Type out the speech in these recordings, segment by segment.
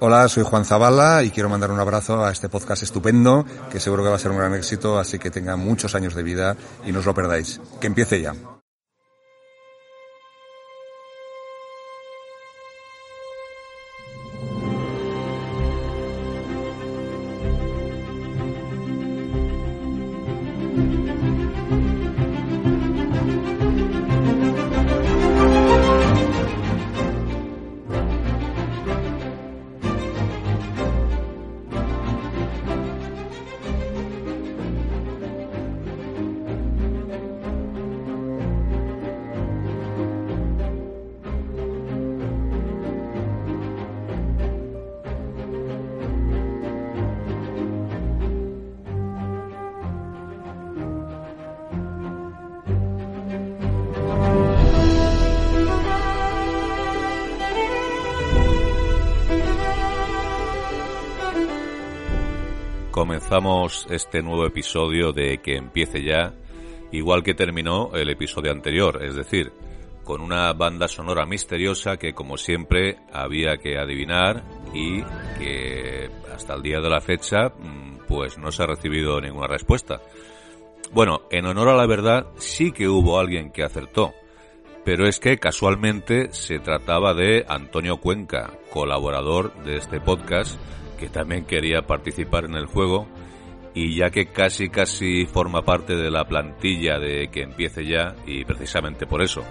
Hola, soy Juan Zavala y quiero mandar un abrazo a este podcast estupendo que seguro que va a ser un gran éxito, así que tenga muchos años de vida y no os lo perdáis. Que empiece ya. Este nuevo episodio de Que empiece ya, igual que terminó el episodio anterior, es decir, con una banda sonora misteriosa que como siempre había que adivinar y que hasta el día de la fecha mm, pues no se ha recibido ninguna respuesta. Bueno, en honor a la verdad sí que hubo alguien que acertó, pero es que casualmente se trataba de Antonio Cuenca, colaborador de este podcast, que también quería participar en el juego y ya que casi casi forma parte de la plantilla de que empiece ya y precisamente por eso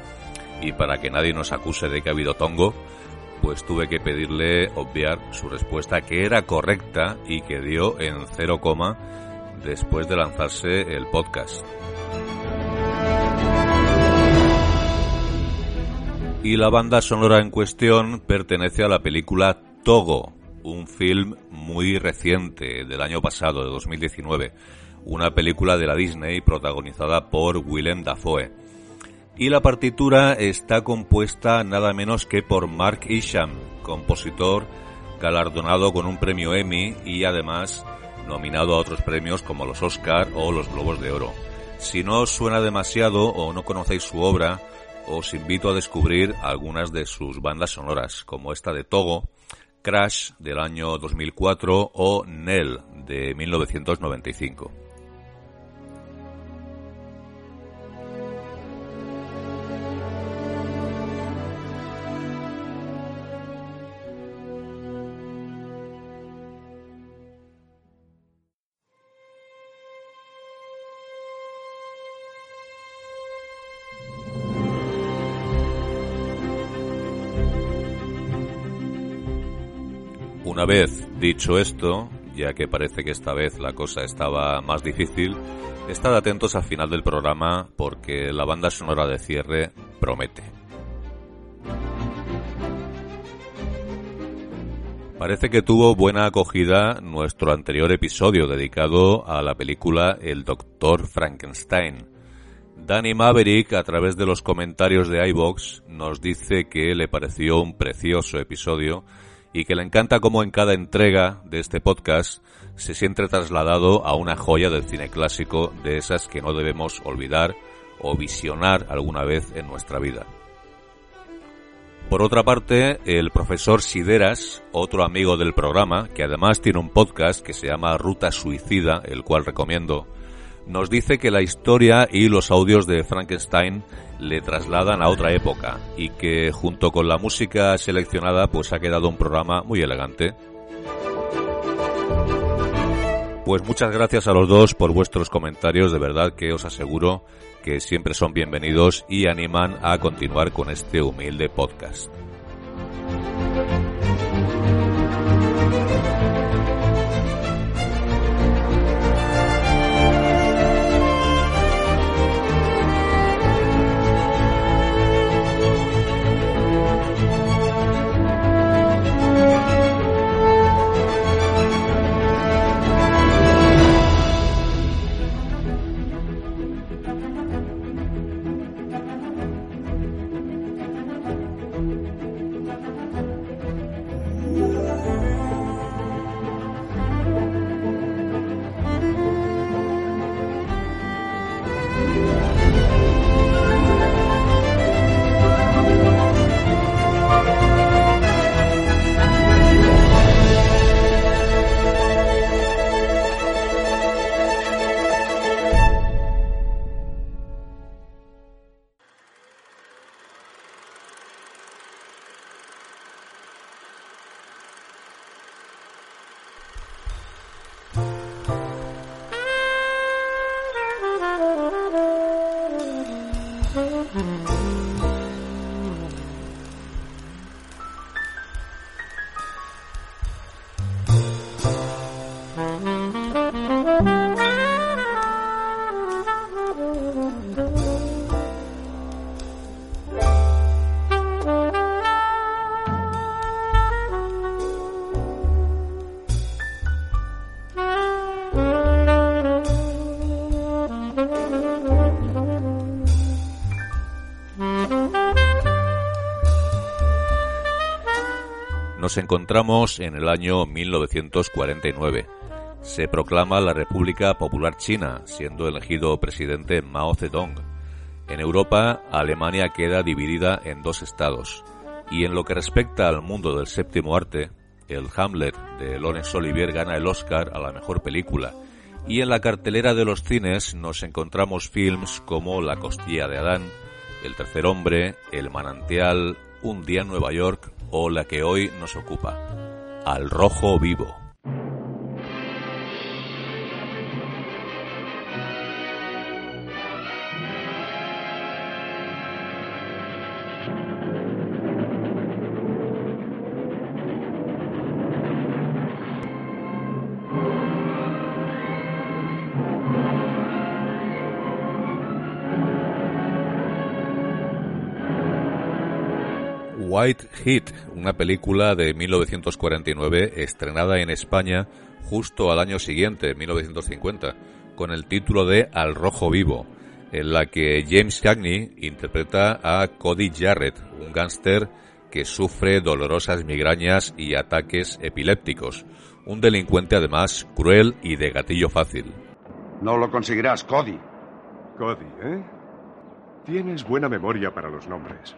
y para que nadie nos acuse de que ha habido tongo pues tuve que pedirle obviar su respuesta que era correcta y que dio en cero coma después de lanzarse el podcast. Y la banda sonora en cuestión pertenece a la película Togo, un film muy reciente del año pasado, de 2019, una película de la Disney protagonizada por Willem Dafoe. Y la partitura está compuesta nada menos que por Mark Isham, compositor galardonado con un premio Emmy y además nominado a otros premios como los Oscar o los Globos de Oro. Si no os suena demasiado o no conocéis su obra, os invito a descubrir algunas de sus bandas sonoras, como esta de Togo, Crash del año 2004 o Nell de 1995. Vez dicho esto, ya que parece que esta vez la cosa estaba más difícil, estad atentos al final del programa porque la banda sonora de cierre promete. Parece que tuvo buena acogida nuestro anterior episodio dedicado a la película El Doctor Frankenstein. Danny Maverick, a través de los comentarios de iBox, nos dice que le pareció un precioso episodio y que le encanta cómo en cada entrega de este podcast se siente trasladado a una joya del cine clásico de esas que no debemos olvidar o visionar alguna vez en nuestra vida. Por otra parte, el profesor Sideras, otro amigo del programa, que además tiene un podcast que se llama Ruta Suicida, el cual recomiendo, nos dice que la historia y los audios de Frankenstein le trasladan a otra época y que junto con la música seleccionada pues ha quedado un programa muy elegante. Pues muchas gracias a los dos por vuestros comentarios, de verdad que os aseguro que siempre son bienvenidos y animan a continuar con este humilde podcast. Encontramos en el año 1949. Se proclama la República Popular China, siendo elegido presidente Mao Zedong. En Europa, Alemania queda dividida en dos estados. Y en lo que respecta al mundo del séptimo arte, el Hamlet de Laurence Olivier gana el Oscar a la mejor película. Y en la cartelera de los cines nos encontramos films como La costilla de Adán, El tercer hombre, El manantial, Un día en Nueva York o la que hoy nos ocupa, Al rojo vivo. White Heat, una película de 1949 estrenada en España justo al año siguiente, 1950, con el título de Al Rojo Vivo, en la que James Cagney interpreta a Cody Jarrett, un gángster que sufre dolorosas migrañas y ataques epilépticos, un delincuente además cruel y de gatillo fácil. No lo conseguirás, Cody. Cody, ¿eh? Tienes buena memoria para los nombres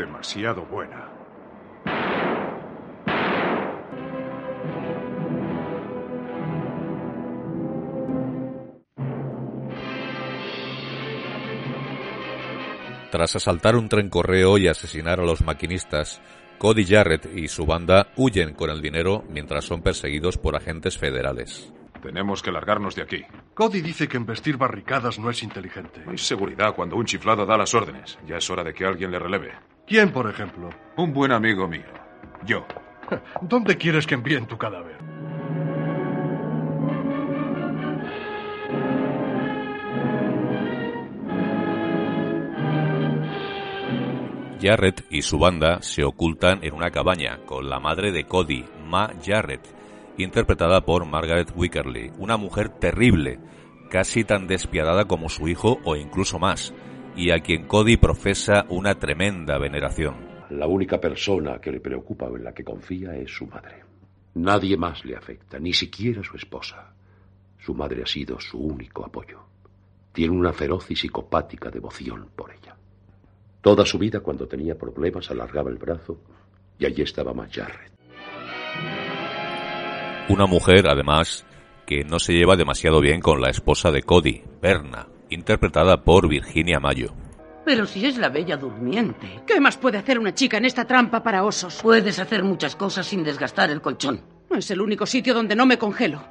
demasiado buena. Tras asaltar un tren correo y asesinar a los maquinistas, Cody Jarrett y su banda huyen con el dinero mientras son perseguidos por agentes federales. Tenemos que largarnos de aquí. Cody dice que investir barricadas no es inteligente. Hay seguridad cuando un chiflado da las órdenes. Ya es hora de que alguien le releve. ¿Quién, por ejemplo? Un buen amigo mío. Yo. ¿Dónde quieres que envíen tu cadáver? Jarrett y su banda se ocultan en una cabaña con la madre de Cody, Ma Jarrett, interpretada por Margaret Wickerly, una mujer terrible, casi tan despiadada como su hijo o incluso más, y a quien Cody profesa una tremenda veneración. La única persona que le preocupa o en la que confía es su madre. Nadie más le afecta, ni siquiera su esposa. Su madre ha sido su único apoyo. Tiene una feroz y psicopática devoción por ella. Toda su vida, cuando tenía problemas, alargaba el brazo y allí estaba Jarrett. Una mujer, además, que no se lleva demasiado bien con la esposa de Cody, Berna, interpretada por Virginia Mayo. Pero si es la bella durmiente. ¿Qué más puede hacer una chica en esta trampa para osos? Puedes hacer muchas cosas sin desgastar el colchón. Es el único sitio donde no me congelo.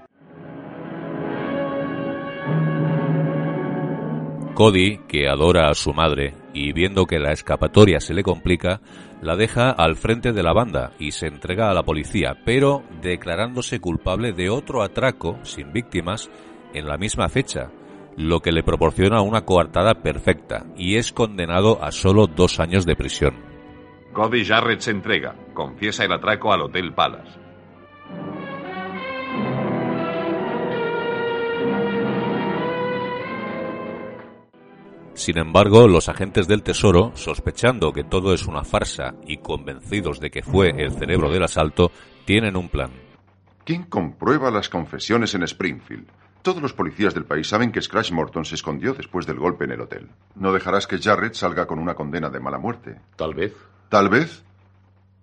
Cody, que adora a su madre y viendo que la escapatoria se le complica, la deja al frente de la banda y se entrega a la policía, pero declarándose culpable de otro atraco sin víctimas en la misma fecha, lo que le proporciona una coartada perfecta y es condenado a solo dos años de prisión. Cody Jarrett se entrega, confiesa el atraco al Hotel Palace. Sin embargo, los agentes del Tesoro, sospechando que todo es una farsa y convencidos de que fue el cerebro del asalto, tienen un plan. ¿Quién comprueba las confesiones en Springfield? Todos los policías del país saben que Scratch Morton se escondió después del golpe en el hotel. No dejarás que Jarrett salga con una condena de mala muerte. Tal vez. Tal vez.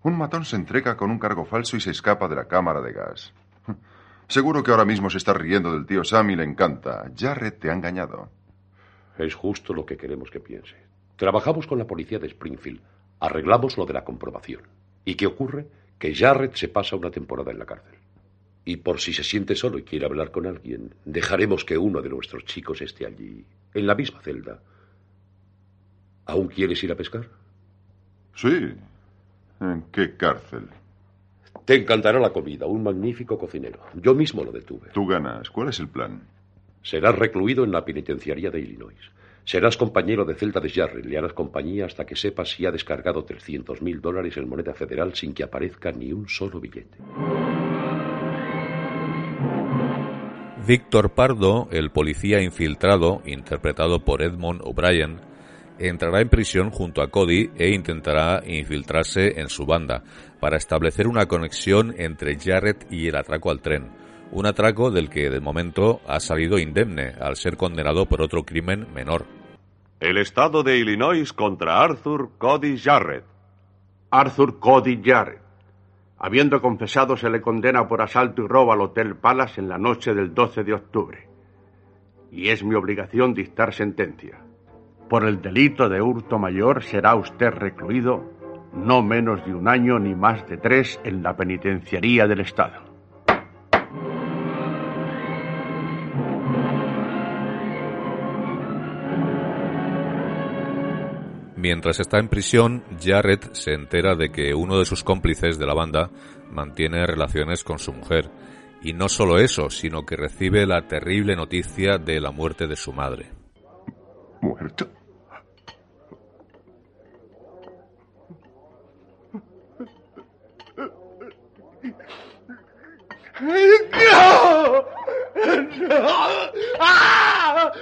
Un matón se entrega con un cargo falso y se escapa de la cámara de gas. Seguro que ahora mismo se está riendo del tío Sam y le encanta. Jarrett te ha engañado. Es justo lo que queremos que piense. Trabajamos con la policía de Springfield. Arreglamos lo de la comprobación. ¿Y qué ocurre? Que Jarrett se pasa una temporada en la cárcel. Y por si se siente solo y quiere hablar con alguien, dejaremos que uno de nuestros chicos esté allí, en la misma celda. ¿Aún quieres ir a pescar? Sí. ¿En qué cárcel? Te encantará la comida, un magnífico cocinero. Yo mismo lo detuve. Tú ganas. ¿Cuál es el plan? Serás recluido en la penitenciaría de Illinois. Serás compañero de celda de Jarrett. Le harás compañía hasta que sepas si ha descargado 300 mil dólares en moneda federal sin que aparezca ni un solo billete. Víctor Pardo, el policía infiltrado, interpretado por Edmond O'Brien, entrará en prisión junto a Cody e intentará infiltrarse en su banda para establecer una conexión entre Jarrett y el atraco al tren. Un atraco del que de momento ha salido indemne al ser condenado por otro crimen menor. El estado de Illinois contra Arthur Cody Jarrett. Arthur Cody Jarrett. Habiendo confesado, se le condena por asalto y robo al Hotel Palace en la noche del 12 de octubre. Y es mi obligación dictar sentencia. Por el delito de hurto mayor será usted recluido no menos de un año ni más de tres en la penitenciaría del Estado. Mientras está en prisión, Jarrett se entera de que uno de sus cómplices de la banda mantiene relaciones con su mujer. Y no solo eso, sino que recibe la terrible noticia de la muerte de su madre. ¿Muerto? ¡No! ¡No! ¡Ah!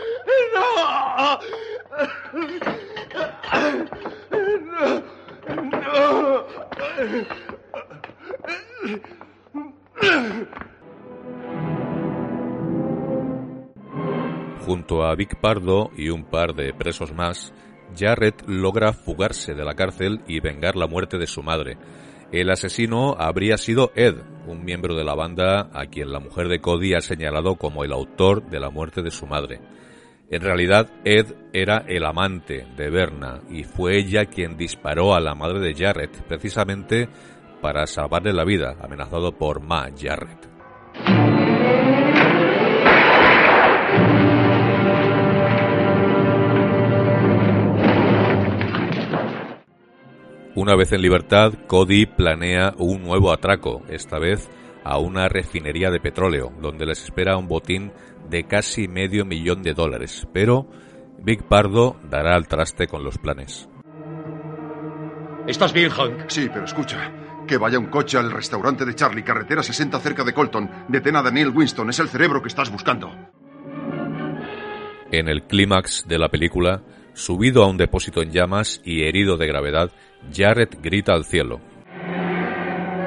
Junto a Vic Pardo y un par de presos más, Jarrett logra fugarse de la cárcel y vengar la muerte de su madre. El asesino habría sido Ed, un miembro de la banda a quien la mujer de Cody ha señalado como el autor de la muerte de su madre. En realidad, Ed era el amante de Berna y fue ella quien disparó a la madre de Jarrett, precisamente para salvarle la vida, amenazado por Ma Jarrett. Una vez en libertad, Cody planea un nuevo atraco, esta vez a una refinería de petróleo, donde les espera un botín de casi medio millón de dólares. Pero Big Pardo dará al traste con los planes. ¿Estás bien, Hank? Sí, pero escucha. Que vaya un coche al restaurante de Charlie, carretera 60 cerca de Colton. Detén a Daniel Winston, es el cerebro que estás buscando. En el clímax de la película, subido a un depósito en llamas y herido de gravedad, Jarrett grita al cielo.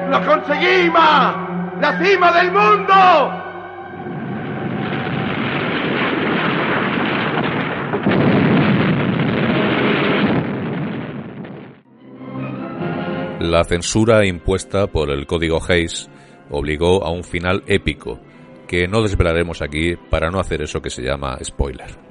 ¡Lo conseguimos! ¡La cima del mundo! La censura impuesta por el código Hayes obligó a un final épico que no desvelaremos aquí para no hacer eso que se llama spoiler.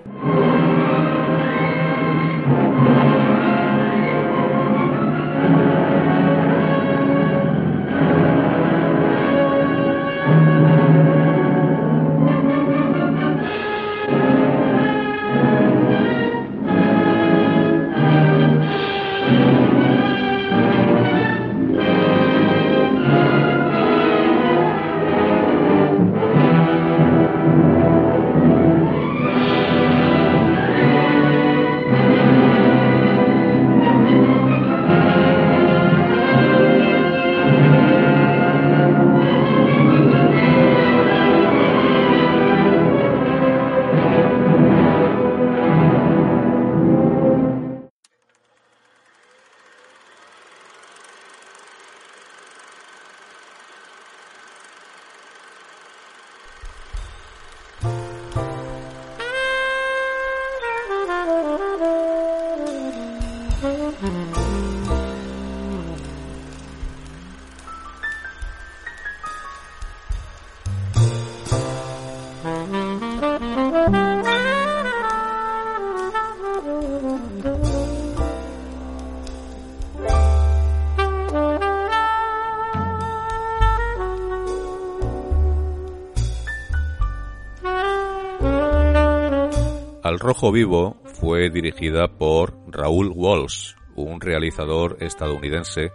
Vivo fue dirigida por Raúl Walsh, un realizador estadounidense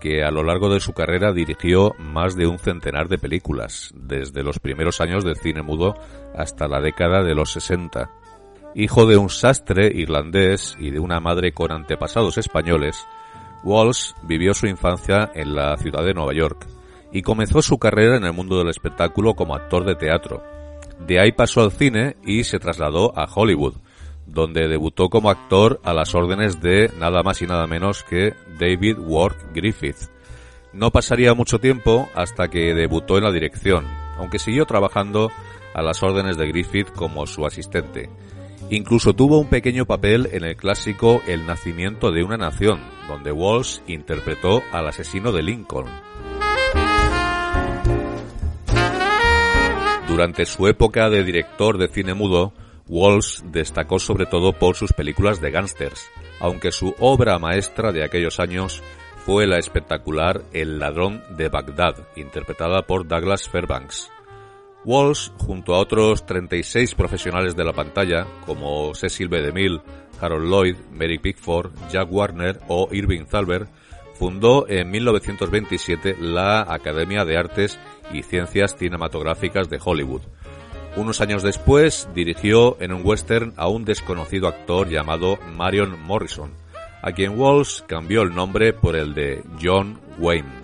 que a lo largo de su carrera dirigió más de un centenar de películas, desde los primeros años del cine mudo hasta la década de los 60. Hijo de un sastre irlandés y de una madre con antepasados españoles, Walsh vivió su infancia en la ciudad de Nueva York y comenzó su carrera en el mundo del espectáculo como actor de teatro. De ahí pasó al cine y se trasladó a Hollywood, donde debutó como actor a las órdenes de nada más y nada menos que David Ward Griffith. No pasaría mucho tiempo hasta que debutó en la dirección, aunque siguió trabajando a las órdenes de Griffith como su asistente. Incluso tuvo un pequeño papel en el clásico El nacimiento de una nación, donde Walsh interpretó al asesino de Lincoln. Durante su época de director de cine mudo, Walsh destacó sobre todo por sus películas de gángsters, aunque su obra maestra de aquellos años fue la espectacular El ladrón de Bagdad, interpretada por Douglas Fairbanks. Walsh, junto a otros 36 profesionales de la pantalla, como Cecil B. DeMille, Harold Lloyd, Mary Pickford, Jack Warner o Irving Thalberg, fundó en 1927 la Academia de Artes y Ciencias Cinematográficas de Hollywood. Unos años después dirigió en un western a un desconocido actor llamado Marion Morrison, a quien Walsh cambió el nombre por el de John Wayne.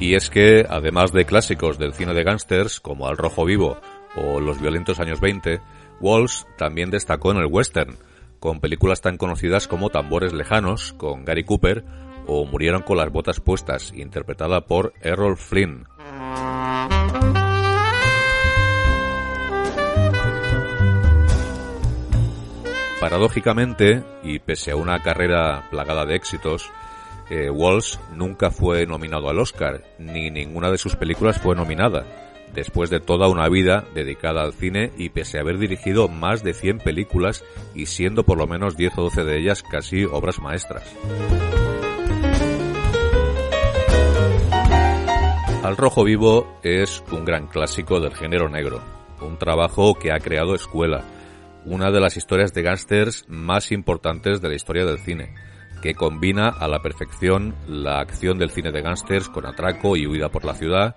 Y es que, además de clásicos del cine de gángsters como Al Rojo Vivo o Los Violentos Años 20, Walsh también destacó en el western, con películas tan conocidas como Tambores Lejanos, con Gary Cooper, o Murieron con las botas puestas, interpretada por Errol Flynn. Paradójicamente, y pese a una carrera plagada de éxitos, eh, Walsh nunca fue nominado al Oscar, ni ninguna de sus películas fue nominada, después de toda una vida dedicada al cine y pese a haber dirigido más de 100 películas y siendo por lo menos 10 o 12 de ellas casi obras maestras. Al Rojo Vivo es un gran clásico del género negro, un trabajo que ha creado escuela, una de las historias de gángsters más importantes de la historia del cine que combina a la perfección la acción del cine de gángsters con atraco y huida por la ciudad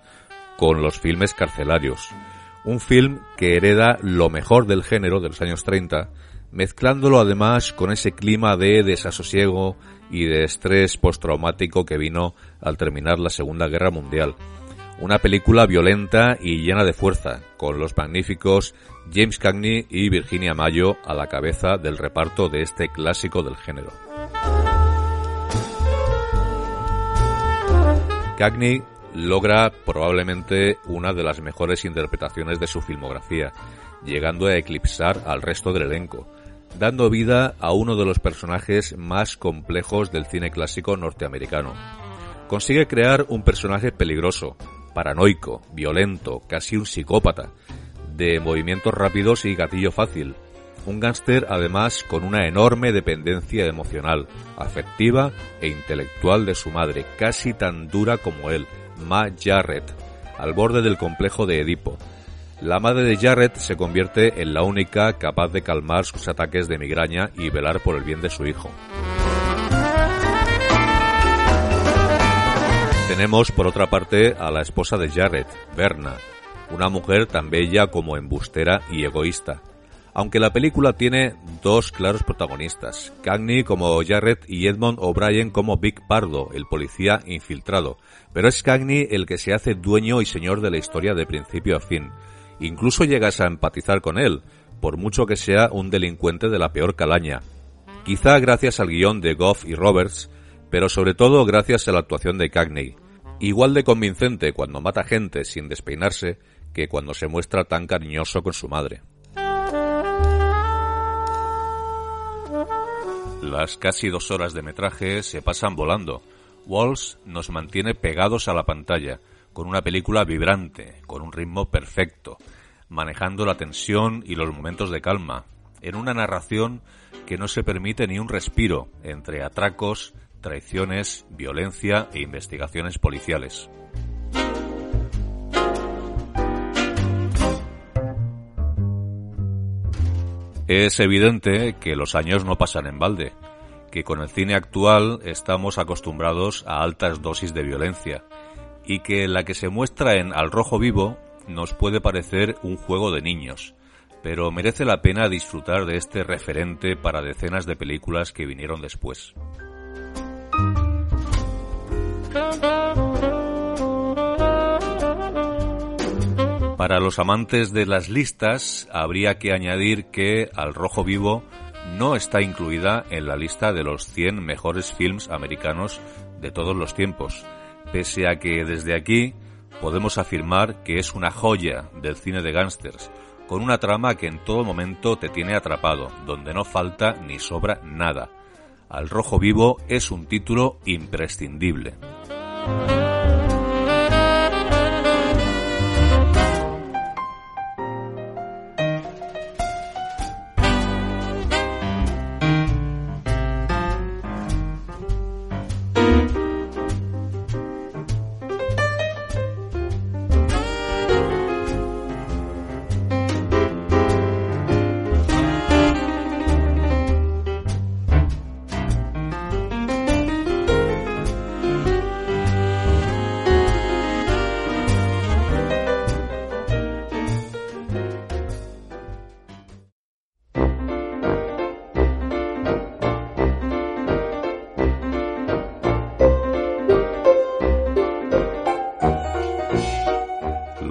con los filmes carcelarios. Un film que hereda lo mejor del género de los años 30, mezclándolo además con ese clima de desasosiego y de estrés postraumático que vino al terminar la Segunda Guerra Mundial. Una película violenta y llena de fuerza, con los magníficos James Cagney y Virginia Mayo a la cabeza del reparto de este clásico del género. Cagney logra probablemente una de las mejores interpretaciones de su filmografía, llegando a eclipsar al resto del elenco, dando vida a uno de los personajes más complejos del cine clásico norteamericano. Consigue crear un personaje peligroso, paranoico, violento, casi un psicópata, de movimientos rápidos y gatillo fácil, un gángster además con una enorme dependencia emocional, afectiva e intelectual de su madre, casi tan dura como él, Ma Jarrett, al borde del complejo de Edipo. La madre de Jarrett se convierte en la única capaz de calmar sus ataques de migraña y velar por el bien de su hijo. Tenemos por otra parte a la esposa de Jarrett, Berna, una mujer tan bella como embustera y egoísta, aunque la película tiene dos claros protagonistas, Cagney como Jarrett y Edmond O'Brien como Big Pardo, el policía infiltrado, pero es Cagney el que se hace dueño y señor de la historia de principio a fin. Incluso llegas a empatizar con él, por mucho que sea un delincuente de la peor calaña. Quizá gracias al guion de Goff y Roberts, pero sobre todo gracias a la actuación de Cagney. Igual de convincente cuando mata gente sin despeinarse que cuando se muestra tan cariñoso con su madre. Las casi dos horas de metraje se pasan volando. Walsh nos mantiene pegados a la pantalla, con una película vibrante, con un ritmo perfecto, manejando la tensión y los momentos de calma, en una narración que no se permite ni un respiro entre atracos, traiciones, violencia e investigaciones policiales. Es evidente que los años no pasan en balde, que con el cine actual estamos acostumbrados a altas dosis de violencia y que la que se muestra en Al Rojo Vivo nos puede parecer un juego de niños, pero merece la pena disfrutar de este referente para decenas de películas que vinieron después. Para los amantes de las listas, habría que añadir que Al Rojo Vivo no está incluida en la lista de los 100 mejores films americanos de todos los tiempos, pese a que desde aquí podemos afirmar que es una joya del cine de gángsters, con una trama que en todo momento te tiene atrapado, donde no falta ni sobra nada. Al Rojo Vivo es un título imprescindible.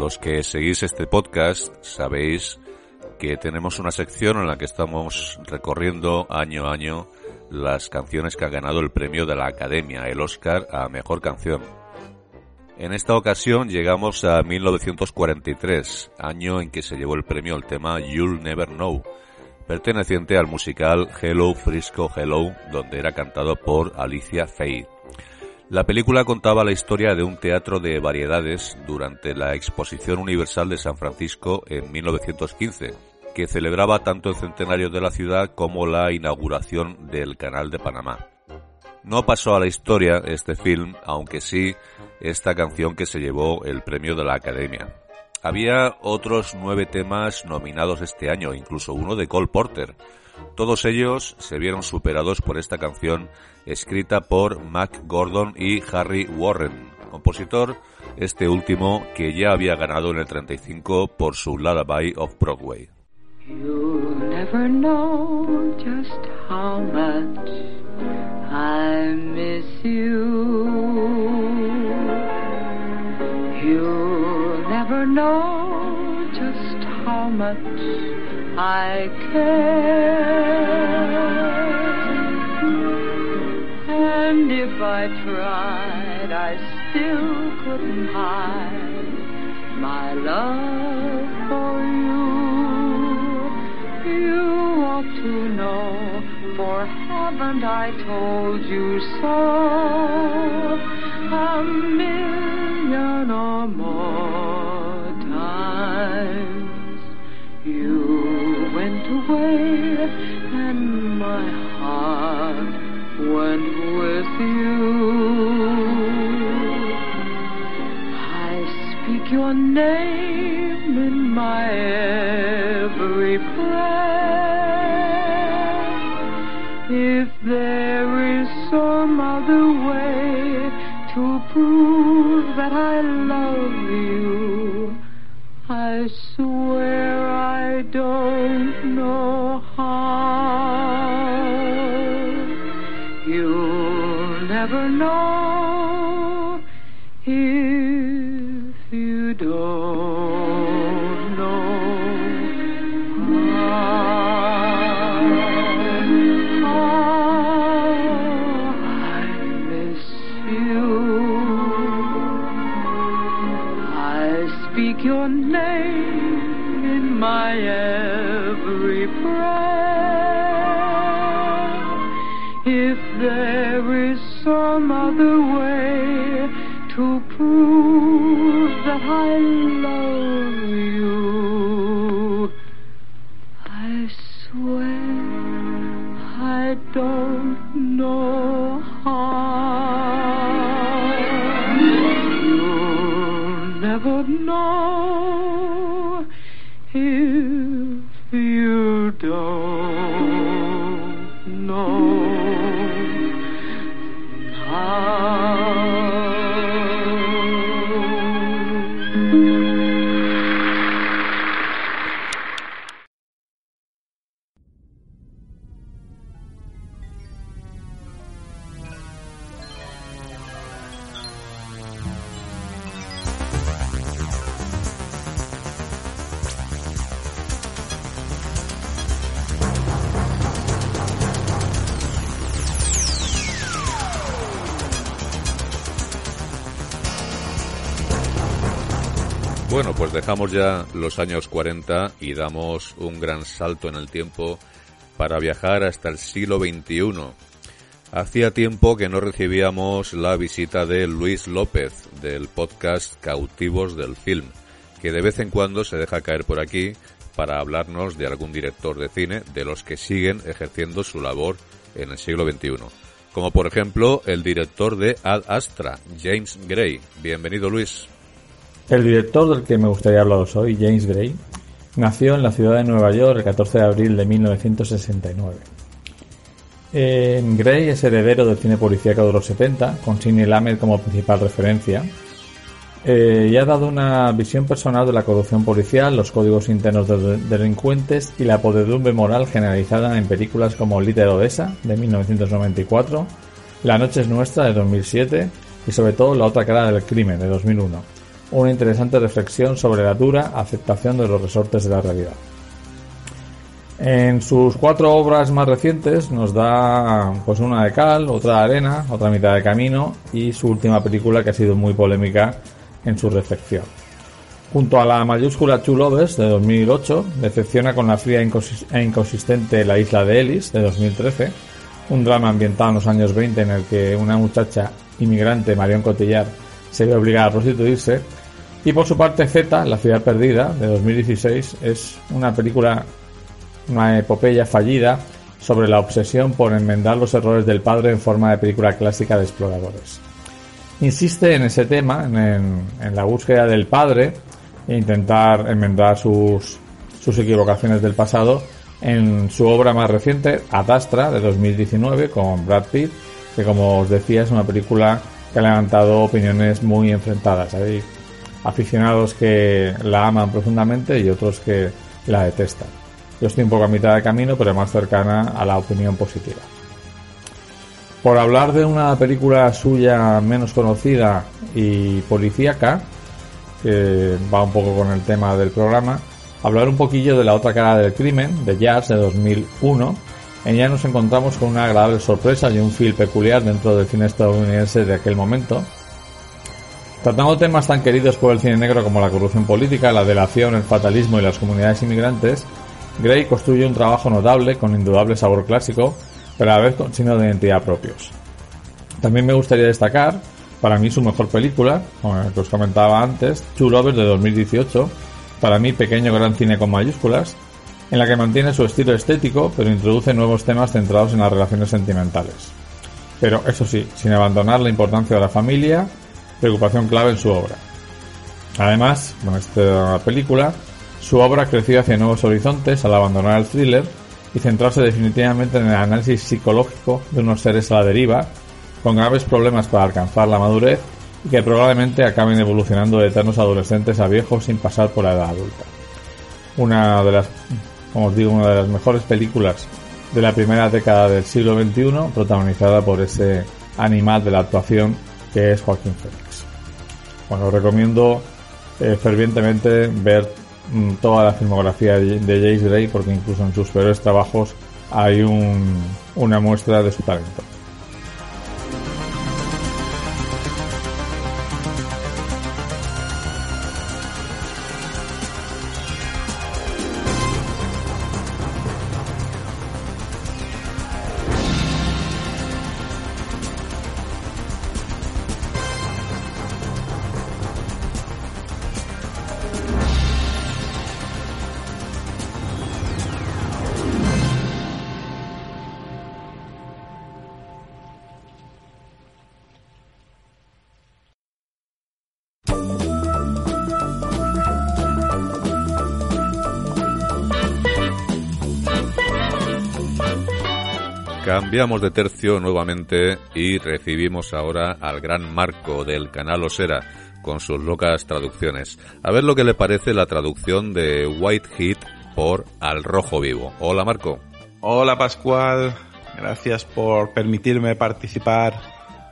Los que seguís este podcast sabéis que tenemos una sección en la que estamos recorriendo año a año las canciones que han ganado el premio de la Academia, el Oscar a Mejor Canción. En esta ocasión llegamos a 1943, año en que se llevó el premio al tema You'll Never Know, perteneciente al musical Hello Frisco Hello, donde era cantado por Alicia Faye. La película contaba la historia de un teatro de variedades durante la Exposición Universal de San Francisco en 1915, que celebraba tanto el centenario de la ciudad como la inauguración del Canal de Panamá. No pasó a la historia este film, aunque sí esta canción que se llevó el premio de la Academia. Había otros nueve temas nominados este año, incluso uno de Cole Porter, todos ellos se vieron superados por esta canción escrita por Mac Gordon y Harry Warren, compositor este último que ya había ganado en el 35 por su Lullaby of Broadway. You'll never know just how much I miss you. You'll never know just how much I care. And if I tried, I still couldn't hide my love for you. You ought to know, for haven't I told you so? A million or more away and my heart went with you. I speak your name in my every prayer. Bueno, pues dejamos ya los años 40 y damos un gran salto en el tiempo para viajar hasta el siglo XXI. Hacía tiempo que no recibíamos la visita de Luis López del podcast Cautivos del Film, que de vez en cuando se deja caer por aquí para hablarnos de algún director de cine de los que siguen ejerciendo su labor en el siglo XXI. Como por ejemplo el director de Ad Astra, James Gray. Bienvenido Luis. El director del que me gustaría hablaros hoy, James Gray, nació en la ciudad de Nueva York el 14 de abril de 1969. Eh, Gray es heredero del cine policíaco de los 70, con Sidney Lamed como principal referencia, eh, y ha dado una visión personal de la corrupción policial, los códigos internos de delincuentes y la podredumbre moral generalizada en películas como Little Odessa de 1994, La noche es nuestra de 2007 y sobre todo La otra cara del crimen de 2001 una interesante reflexión sobre la dura aceptación de los resortes de la realidad. En sus cuatro obras más recientes nos da pues una de cal, otra de arena, otra mitad de camino y su última película que ha sido muy polémica en su recepción. Junto a la mayúscula Two Lovers de 2008, decepciona con la fría e inconsistente La isla de Ellis de 2013, un drama ambientado en los años 20 en el que una muchacha inmigrante, Marion Cotillard, se ve obligada a prostituirse y por su parte Z, La ciudad perdida, de 2016, es una película, una epopeya fallida sobre la obsesión por enmendar los errores del padre en forma de película clásica de exploradores. Insiste en ese tema, en, la búsqueda del padre e intentar enmendar sus, equivocaciones del pasado en su obra más reciente, Adastra, de 2019, con Brad Pitt, que como os decía es una película que ha levantado opiniones muy enfrentadas. Hay aficionados que la aman profundamente y otros que la detestan. Yo estoy un poco a mitad de camino, pero más cercana a la opinión positiva. Por hablar de una película suya menos conocida y policíaca, que va un poco con el tema del programa, hablar un poquillo de la otra cara del crimen, de Jazz de 2001. En ella nos encontramos con una agradable sorpresa y un feel peculiar dentro del cine estadounidense de aquel momento, Tratando temas tan queridos por el cine negro como la corrupción política, la delación, el fatalismo y las comunidades inmigrantes, Gray construye un trabajo notable con indudable sabor clásico, pero a la vez con signos de identidad propios. También me gustaría destacar, para mí su mejor película, que os comentaba antes, Two Lovers de 2018, para mí pequeño gran cine con mayúsculas, en la que mantiene su estilo estético, pero introduce nuevos temas centrados en las relaciones sentimentales. Pero eso sí, sin abandonar la importancia de la familia preocupación clave en su obra. Además, con esta película, su obra creció hacia nuevos horizontes al abandonar el thriller y centrarse definitivamente en el análisis psicológico de unos seres a la deriva, con graves problemas para alcanzar la madurez y que probablemente acaben evolucionando de eternos adolescentes a viejos sin pasar por la edad adulta. Una de las, como os digo, una de las mejores películas de la primera década del siglo XXI, protagonizada por ese animal de la actuación que es Joaquín Phoenix. Bueno, os recomiendo eh, fervientemente ver mm, toda la filmografía de James Gray porque incluso en sus peores trabajos hay una muestra de su talento. Cambiamos de tercio nuevamente y recibimos ahora al gran Marco del canal Osera con sus locas traducciones. A ver lo que le parece la traducción de White Heat por Al Rojo Vivo. Hola Marco. Hola Pascual, gracias por permitirme participar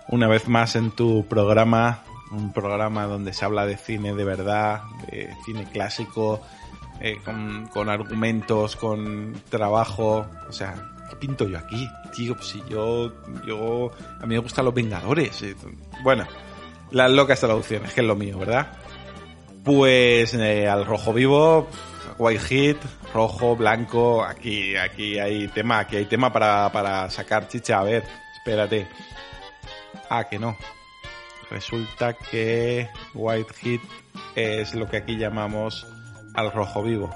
una vez más en tu programa, un programa donde se habla de cine de verdad, de cine clásico, eh, con, con argumentos, con trabajo, o sea, ¿qué pinto yo aquí? Tío, pues si yo, yo, a mí me gustan los Vengadores. Eh, bueno, las locas traducciones, que es lo mío, ¿verdad? Pues eh, al rojo vivo, white hit, rojo, blanco, aquí, aquí hay tema, aquí hay tema para, para sacar chicha. A ver, espérate. Ah, que no. Resulta que white hit es lo que aquí llamamos al rojo vivo.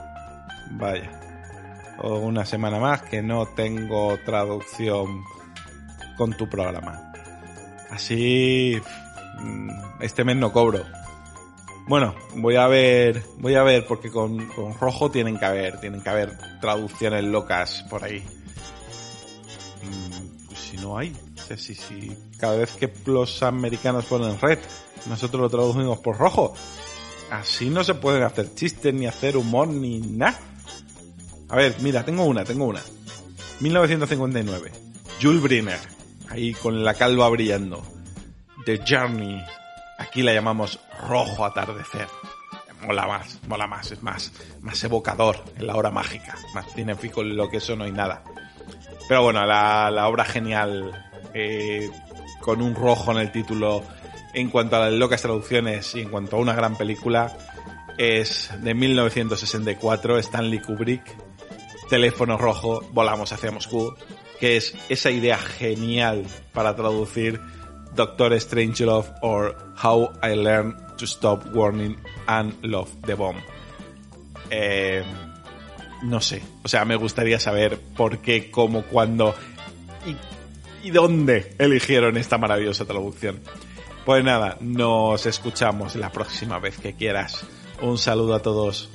Vaya. O una semana más que no tengo traducción con tu programa. Así mm, este mes no cobro. Bueno, voy a ver, voy a ver porque con, con rojo tienen que haber, tienen que haber traducciones locas por ahí. Pues si no hay, sea, si, si cada vez que los americanos ponen red, nosotros lo traducimos por rojo. Así no se pueden hacer chistes, ni hacer humor, ni nada. A ver, mira, tengo una, tengo una. 1959. Jules Briner. Ahí con la calva brillando. The Journey. Aquí la llamamos Rojo Atardecer. Mola más, mola más, es más, más evocador en la hora mágica. Más cinefico en lo que eso no hay nada. Pero bueno, la, la obra genial, eh, con un rojo en el título, en cuanto a las locas traducciones y en cuanto a una gran película, es de 1964, Stanley Kubrick, Teléfono Rojo, Volamos hacia Moscú, que es esa idea genial para traducir Doctor Strangelove or How I Learned to Stop Warning and Love the Bomb. Eh, no sé, o sea, me gustaría saber por qué, cómo, cuándo y, y dónde eligieron esta maravillosa traducción. Pues nada, nos escuchamos la próxima vez que quieras. Un saludo a todos.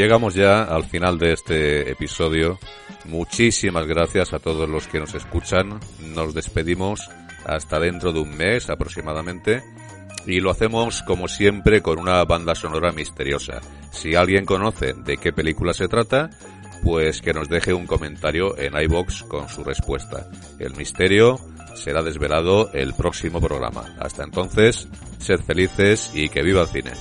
Llegamos ya al final de este episodio. Muchísimas gracias a todos los que nos escuchan. Nos despedimos hasta dentro de un mes aproximadamente. Y lo hacemos como siempre con una banda sonora misteriosa. Si alguien conoce de qué película se trata, pues que nos deje un comentario en iBox con su respuesta. El misterio será desvelado el próximo programa. Hasta entonces, sed felices y que viva el cine.